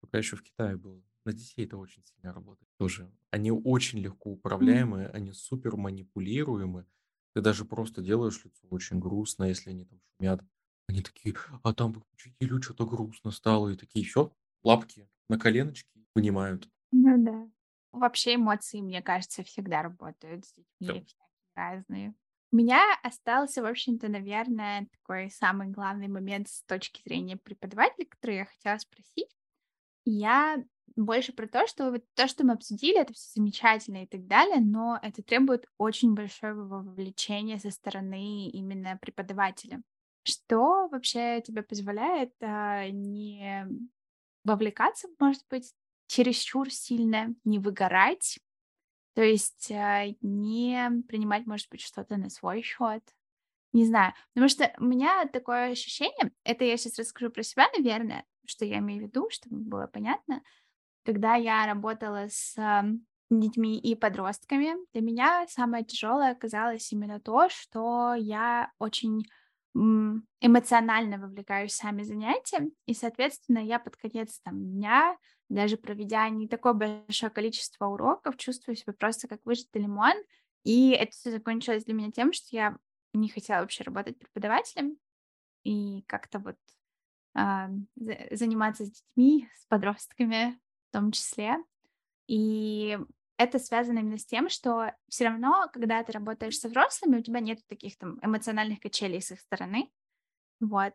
пока еще в Китае был. На детей это очень сильно работает тоже. Они очень легко управляемые, они супер манипулируемы. Ты даже просто делаешь лицо очень грустно, если они там шумят. Они такие, а там учителю что-то грустно стало, и такие, все, лапки на коленочки вынимают. Ну да. Вообще эмоции, мне кажется, всегда работают с детьми, всякие разные. У меня остался, в общем-то, наверное, такой самый главный момент с точки зрения преподавателя, который я хотела спросить. Я больше про то, что вот то, что мы обсудили, это все замечательно и так далее, но это требует очень большого вовлечения со стороны именно преподавателя. Что вообще тебе позволяет а, не вовлекаться, может быть, чересчур сильно, не выгорать, то есть а, не принимать, может быть, что-то на свой счет? Не знаю, потому что у меня такое ощущение, это я сейчас расскажу про себя, наверное, что я имею в виду, чтобы было понятно. Когда я работала с детьми и подростками, для меня самое тяжелое оказалось именно то, что я очень эмоционально вовлекаюсь в сами занятия, и, соответственно, я под конец там, дня, даже проведя не такое большое количество уроков, чувствую себя просто как выжатый лимон, и это все закончилось для меня тем, что я не хотела вообще работать преподавателем и как-то вот за- заниматься с детьми, с подростками в том числе. И это связано именно с тем, что все равно, когда ты работаешь со взрослыми, у тебя нет таких там эмоциональных качелей с их стороны. Вот.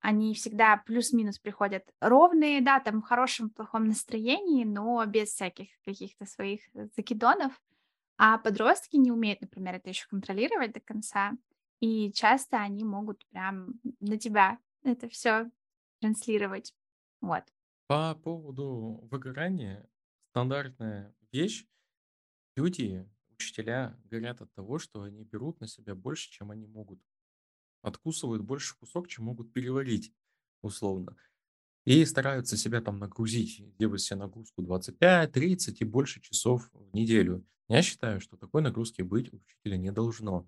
Они всегда плюс-минус приходят ровные, да, там в хорошем, плохом настроении, но без всяких каких-то своих э, закидонов. А подростки не умеют, например, это еще контролировать до конца. И часто они могут прям на тебя это все транслировать. Вот. По поводу выгорания, стандартная вещь. Люди, учителя, горят от того, что они берут на себя больше, чем они могут. Откусывают больше кусок, чем могут переварить, условно. И стараются себя там нагрузить, делать себе нагрузку 25-30 и больше часов в неделю. Я считаю, что такой нагрузки быть у учителя не должно.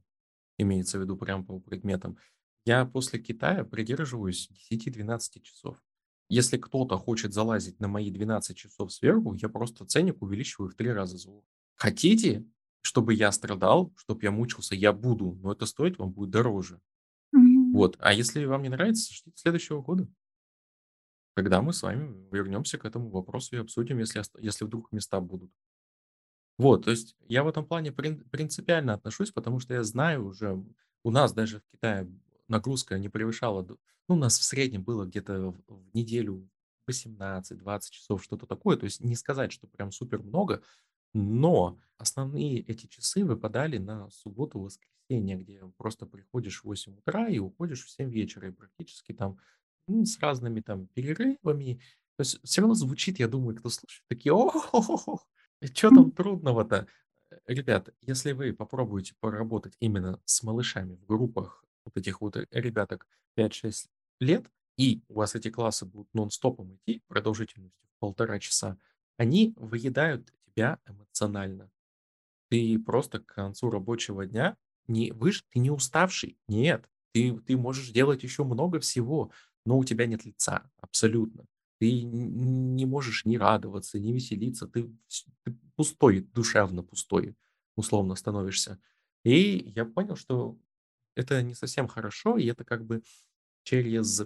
Имеется в виду прям по предметам. Я после Китая придерживаюсь 10-12 часов. Если кто-то хочет залазить на мои 12 часов сверху, я просто ценник увеличиваю в три раза за. Хотите, чтобы я страдал, чтобы я мучился, я буду, но это стоить вам будет дороже. Мгм. Вот. А если вам не нравится, ждите следующего года, когда мы с вами вернемся к этому вопросу и обсудим, если, если вдруг места будут. Вот, то есть я в этом плане прин- принципиально отношусь, потому что я знаю уже, у нас даже в Китае нагрузка не превышала, ну, у нас в среднем было где-то в неделю 18-20 часов, что-то такое, то есть не сказать, что прям супер много, но основные эти часы выпадали на субботу-воскресенье, где просто приходишь в 8 утра и уходишь в 7 вечера, и практически там м, с разными там перерывами. То есть все равно звучит, я думаю, кто слушает, такие, о что там трудного-то? Э, Ребят, если вы попробуете поработать именно с малышами в группах вот этих вот э, ребяток 5-6 лет, и у вас эти классы будут нон-стопом идти продолжительностью в полтора часа, они выедают тебя эмоционально. Ты просто к концу рабочего дня не вы ж ты не уставший. Нет, ты ты можешь делать еще много всего, но у тебя нет лица абсолютно. Ты не можешь ни радоваться, ни веселиться. Ты ты пустой, душевно пустой, условно становишься. И я понял, что это не совсем хорошо, и это как бы через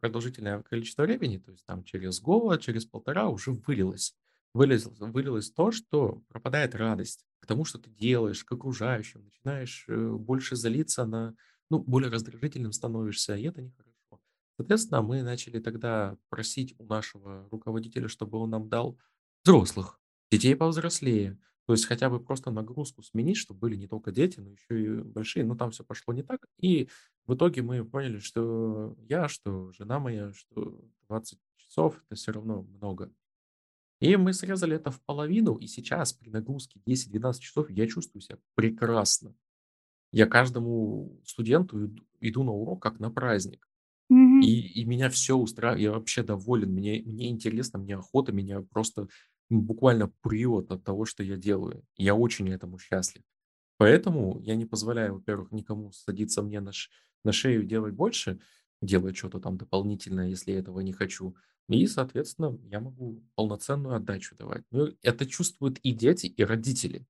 продолжительное количество времени, то есть там через год, через полтора уже вылилось. Вылилось, вылилось то, что пропадает радость к тому, что ты делаешь, к окружающим, начинаешь э, больше залиться на, ну, более раздражительным становишься, и это нехорошо. Соответственно, мы начали тогда просить у нашего руководителя, чтобы он нам дал взрослых, детей повзрослее. То есть хотя бы просто нагрузку сменить, чтобы были не только дети, но еще и большие. Но там все пошло не так. И в итоге мы поняли, что я, что жена моя, что 20 часов это все равно много. И мы срезали это в половину, и сейчас при нагрузке 10-12 часов я чувствую себя прекрасно. Я каждому студенту иду, на урок как на праздник. И, и меня все устраивает, я вообще доволен, мне, мне интересно, мне охота, меня просто буквально прет от того, что я делаю. Я очень этому счастлив. Поэтому я не позволяю, во-первых, никому садиться мне на, ш- на шею и делать больше, делать что-то там дополнительное, если я этого не хочу. И, соответственно, я могу полноценную отдачу давать. Ну, это чувствуют и дети, и родители.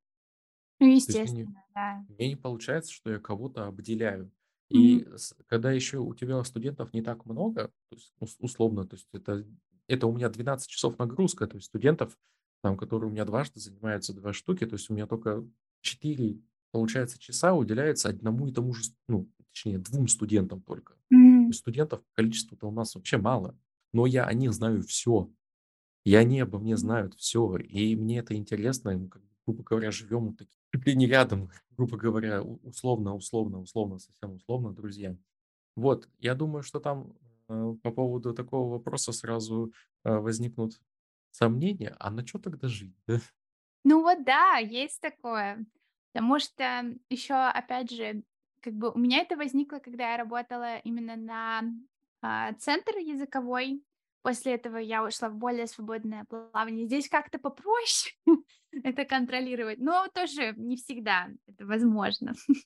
Ну, То есть мне, естественно, да. мне не получается, что я кого-то обделяю. И с- когда еще у тебя студентов не так много, то есть ус- условно, то есть это, это у меня 12 часов нагрузка, то есть студентов, там, которые у меня дважды занимаются два штуки, то есть у меня только 4, получается, часа уделяется одному и тому же, ну, точнее, двум студентам только. То Мгм. есть студентов количество-то у нас вообще мало, но я о них знаю все, и они обо мне знают все, и мне это интересно, мы, как грубо говоря, живем вот таки чуть ли не рядом, грубо говоря, условно, условно, условно, совсем условно, друзья. Вот, я думаю, что там э, по поводу такого вопроса сразу э, возникнут сомнения, а на что тогда жить, да? Ну вот да, есть такое. Потому что еще, опять же, как бы у меня это возникло, когда я работала именно на центр языковой. После этого я ушла в более свободное плавание. Здесь как-то попроще это контролировать, но тоже не всегда это возможно.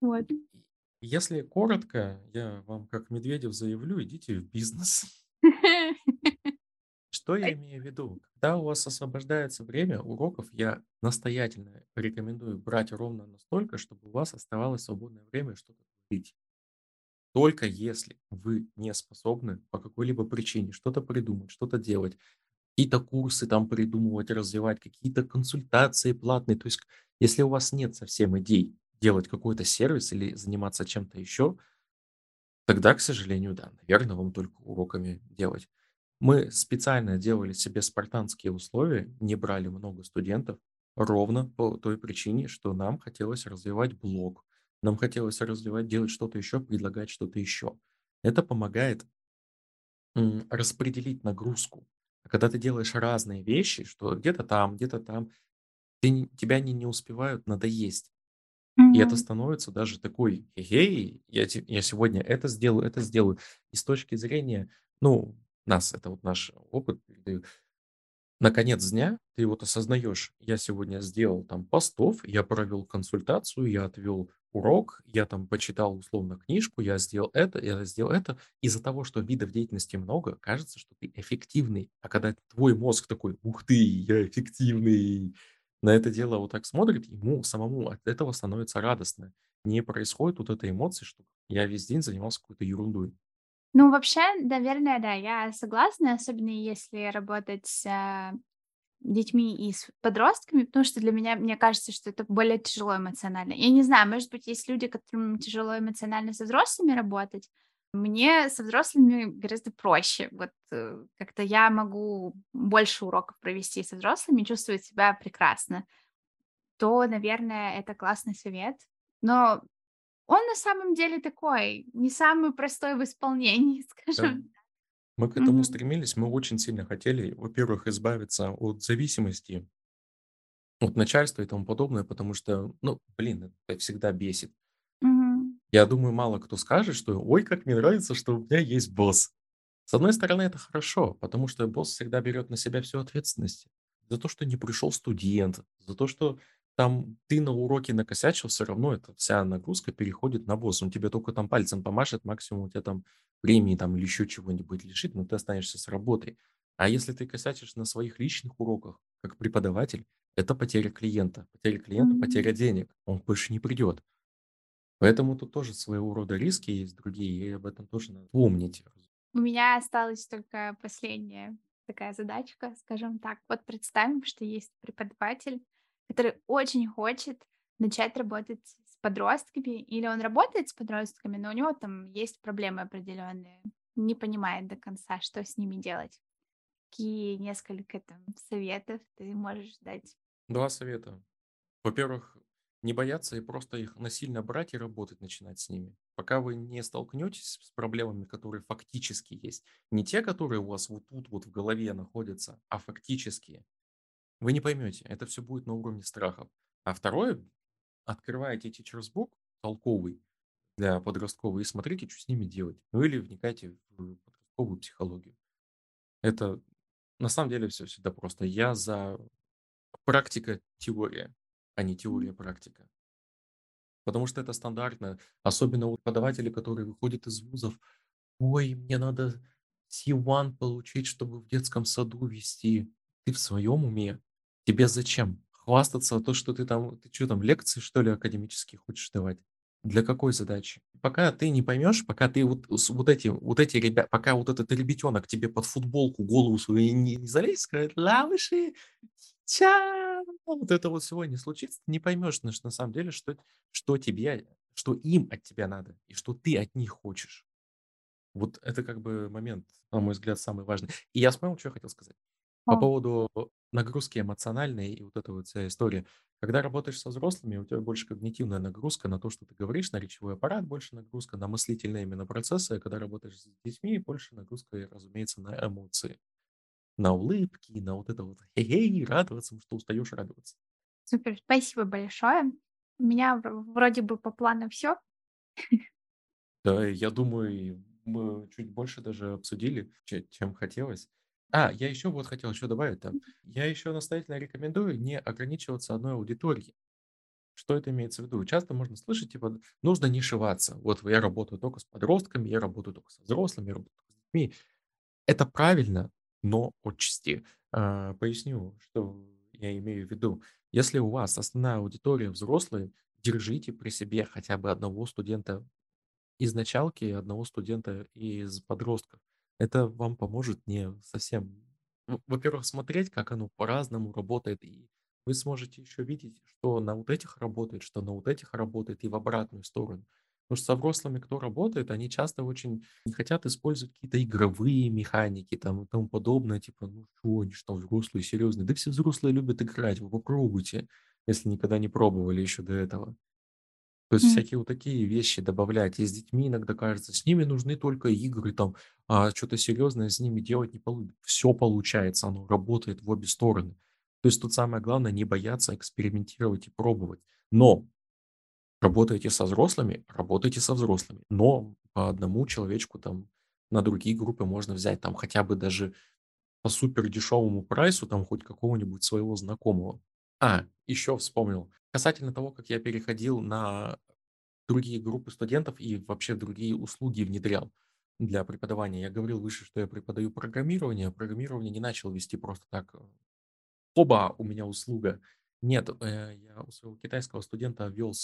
Вот. Если коротко, я вам как Медведев заявлю, идите в бизнес. Что я имею в виду? Когда у вас освобождается время уроков, я настоятельно рекомендую брать ровно настолько, чтобы у вас оставалось свободное время что-то творить. Только если вы не способны по какой-либо причине что-то придумать, что-то делать, какие-то курсы там придумывать, развивать, какие-то консультации платные. То есть, если у вас нет совсем идей делать какой-то сервис или заниматься чем-то еще, тогда, к сожалению, да, наверное, вам только уроками делать. Мы специально делали себе спартанские условия, не брали много студентов, ровно по той причине, что нам хотелось развивать блог, нам хотелось развивать, делать что-то еще, предлагать что-то еще. Это помогает распределить нагрузку. А когда ты делаешь разные вещи, что где-то там, где-то там, ты, тебя они не успевают надоесть. И это становится даже такой, эй, я, я сегодня это сделаю, это сделаю. И с точки зрения, ну, нас, это вот наш опыт, на конец дня ты вот осознаешь, я сегодня сделал там постов, я провел консультацию, я отвел урок, я там почитал условно книжку, я сделал это, я сделал это. Из-за того, что видов деятельности много, кажется, что ты эффективный. А когда твой мозг такой, ух ты, я эффективный, на это дело вот так смотрит, ему самому от этого становится радостно. Не происходит вот этой эмоции, что я весь день занимался какой-то ерундой. Ну, вообще, наверное, да, я согласна, особенно если работать с а, детьми и с подростками, потому что для меня, мне кажется, что это более тяжело эмоционально. Я не знаю, может быть, есть люди, которым тяжело эмоционально со взрослыми работать. Мне со взрослыми гораздо проще. Вот э, как-то я могу больше уроков провести со взрослыми чувствовать себя прекрасно. То, наверное, это классный совет. Но он на самом деле такой, не самый простой в исполнении, Да. Мы к этому Мгм. стремились, мы очень сильно хотели, во-первых, избавиться от зависимости от начальства и тому подобное, потому что, ну, блин, это всегда бесит. Мгм. Я думаю, мало кто скажет, что ой, как мне нравится, что у меня есть босс. С одной стороны, это хорошо, потому что босс всегда берет на себя всю ответственность. За то, что не пришел студент, за то, что там ты на уроке накосячил, все равно эта вся нагрузка переходит на босса. Он тебе только там пальцем помашет, максимум у тебя там премии там или еще чего-нибудь лежит, но ты останешься с работой. А если ты косячишь на своих личных уроках, как преподаватель, это потеря клиента. Потеря клиента, Мгм. потеря денег. Он больше не придет. Поэтому тут тоже своего рода риски есть другие, и об этом тоже надо помнить. У меня осталась только последняя такая задачка, скажем так. Вот представим, что есть преподаватель, который очень хочет начать работать с подростками, или он работает с подростками, но у него там есть проблемы определенные, не понимает до конца, что с ними делать. Какие несколько там советов ты можешь дать? Два совета. Во-первых, не бояться и просто их насильно брать и работать начинать с ними. Пока вы не столкнетесь с проблемами, которые фактически есть, не те, которые у вас вот тут вот в голове находятся, а фактические, вы не поймете. Это все будет на уровне страхов. А второе, открываете teacher's толковый для подросткового и смотрите, что с ними делать. Ну или вникайте в подростковую психологию. Это на самом деле все всегда просто. Я за практика-теория а не теория-практика. Потому что это стандартно, особенно у преподавателей, которые выходят из вузов. Ой, мне надо C1 получить, чтобы в детском саду вести. Ты в своем уме? Тебе зачем? Хвастаться то, что ты там, ты что там, лекции, что ли, академические хочешь давать? Для какой задачи? Пока ты не поймешь, пока ты вот, вот эти, вот эти ребята, пока вот этот ребятенок тебе под футболку голову свою не, не залезет, скажет, лавыши, ча, вот это вот сегодня случится, не поймешь, что на самом деле, что, что тебе, что им от тебя надо, и что ты от них хочешь. Вот это как бы момент, на мой взгляд, самый важный. И я вспомнил, что я хотел сказать. По поводу нагрузки эмоциональной и вот эта вот вся история. Когда работаешь со взрослыми, у тебя больше когнитивная нагрузка на то, что ты говоришь, на речевой аппарат больше нагрузка, на мыслительные именно процессы. А когда работаешь с детьми, больше нагрузка, разумеется, на эмоции на улыбки, на вот это вот хе-хей, радоваться, что устаешь радоваться. Супер, спасибо большое. У меня вроде бы по плану все. Да, я думаю, мы чуть больше даже обсудили, чем хотелось. А, я еще вот хотел еще добавить там. Я еще настоятельно рекомендую не ограничиваться одной аудиторией. Что это имеется в виду? Часто можно слышать, типа, нужно не шиваться. Вот я работаю только с подростками, я работаю только со взрослыми, я работаю только с детьми. Это правильно, но отчасти. А, поясню, что я имею в виду. Если у вас основная аудитория взрослые, держите при себе хотя бы одного студента из началки и одного студента из подростков. Это вам поможет не совсем, во-первых, смотреть, как оно по-разному работает, и вы сможете еще видеть, что на вот этих работает, что на вот этих работает, и в обратную сторону. Потому что со взрослыми, кто работает, они часто очень не хотят использовать какие-то игровые механики там и тому подобное. Типа, ну что, они что, взрослые, серьезные? Да все взрослые любят играть, вы попробуйте, если никогда не пробовали еще до этого. То есть всякие вот такие вещи добавлять. И с детьми иногда кажется, с ними нужны только игры, там, а что-то серьезное с ними делать не получится. Все получается, оно работает в обе стороны. То есть тут самое главное не бояться экспериментировать и пробовать. Но Работаете со взрослыми, работайте со взрослыми. Но по одному человечку там на другие группы можно взять там хотя бы даже по супер дешевому прайсу, там хоть какого-нибудь своего знакомого. А, еще вспомнил. Касательно того, как я переходил на другие группы студентов и вообще другие услуги внедрял для преподавания. Я говорил выше, что я преподаю программирование. Программирование не начал вести просто так. Оба, у меня услуга. Нет, э, я у своего китайского студента вел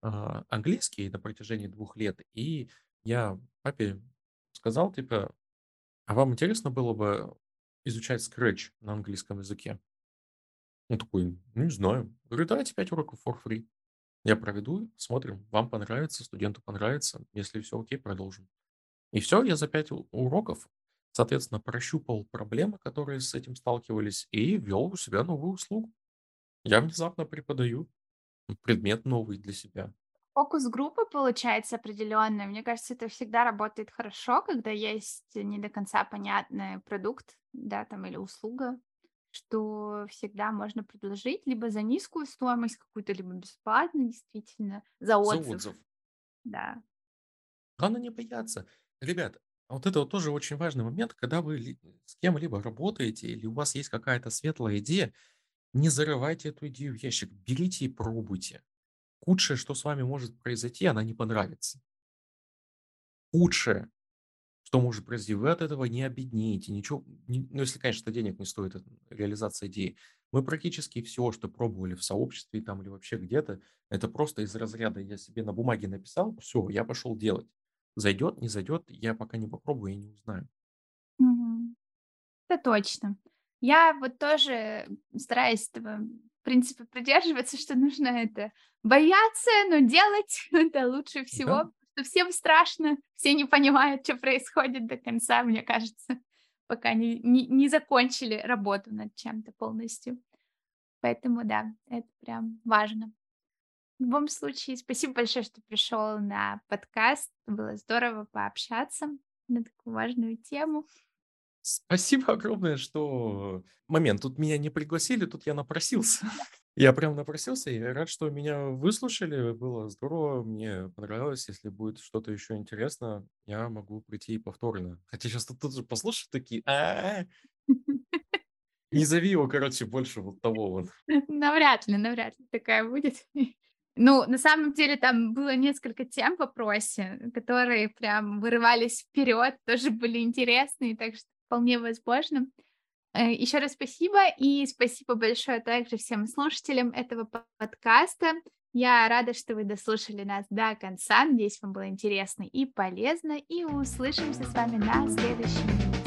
а, английский на протяжении двух лет, и я папе сказал, типа, а вам интересно было бы изучать Scratch на английском языке? Он такой, ну, не знаю. Говорю, давайте 5 уроков for free. Я проведу, смотрим, вам понравится, студенту понравится. Если все окей, продолжим. И все, я за 5 уроков, соответственно, прощупал проблемы, которые с этим сталкивались, и ввел у себя новую услугу. Я внезапно преподаю предмет новый для себя. Фокус группы получается определенный. Мне кажется, это всегда работает хорошо, когда есть не до конца понятный продукт, да, там или услуга, что всегда можно предложить либо за низкую стоимость какую-то, либо бесплатно, действительно, за отзыв. За отзыв. Да. Главное не бояться. Ребят, а вот это вот тоже очень важный момент, когда вы с кем-либо работаете или у вас есть какая-то светлая идея, не зарывайте эту идею в ящик, берите и пробуйте. Худшее, что с вами может произойти, она не понравится. Худшее, что может произойти. Вы от этого не обеднеете, ничего, не, ну, если, конечно, денег не стоит реализация идеи. Мы практически все, что пробовали в сообществе там или вообще где-то, это просто из разряда я себе на бумаге написал, все, я пошел делать. Зайдет, не зайдет, я пока не попробую, я не узнаю. Это точно. Я вот тоже стараюсь этого принципа придерживаться, что нужно это бояться, но делать это лучше всего, Да, всем страшно, все не понимают, что происходит до конца, мне кажется, пока не, не, не закончили работу над чем-то полностью. Поэтому да, это прям важно. В любом случае, спасибо большое, что пришел на подкаст. Было здорово пообщаться на такую важную тему. спасибо огромное, что момент. Тут меня не пригласили, тут я напросился. Я прям напросился, я рад, что меня выслушали. Было здорово, мне понравилось. Если будет что-то еще интересно, я могу прийти и повторно. Хотя сейчас тут, же послушают такие, «А, не зови его, короче, больше вот того вот. Навряд ли, навряд ли такая будет. Ну, на самом деле там было несколько тем в вопросе, которые прям вырывались вперед, тоже были интересные, так что вполне возможно. Э, Еще раз спасибо, и спасибо большое также всем слушателям этого по- подкаста. Я рада, что вы дослушали нас до конца. Надеюсь, вам было интересно и полезно. И услышимся с вами на следующей неделе.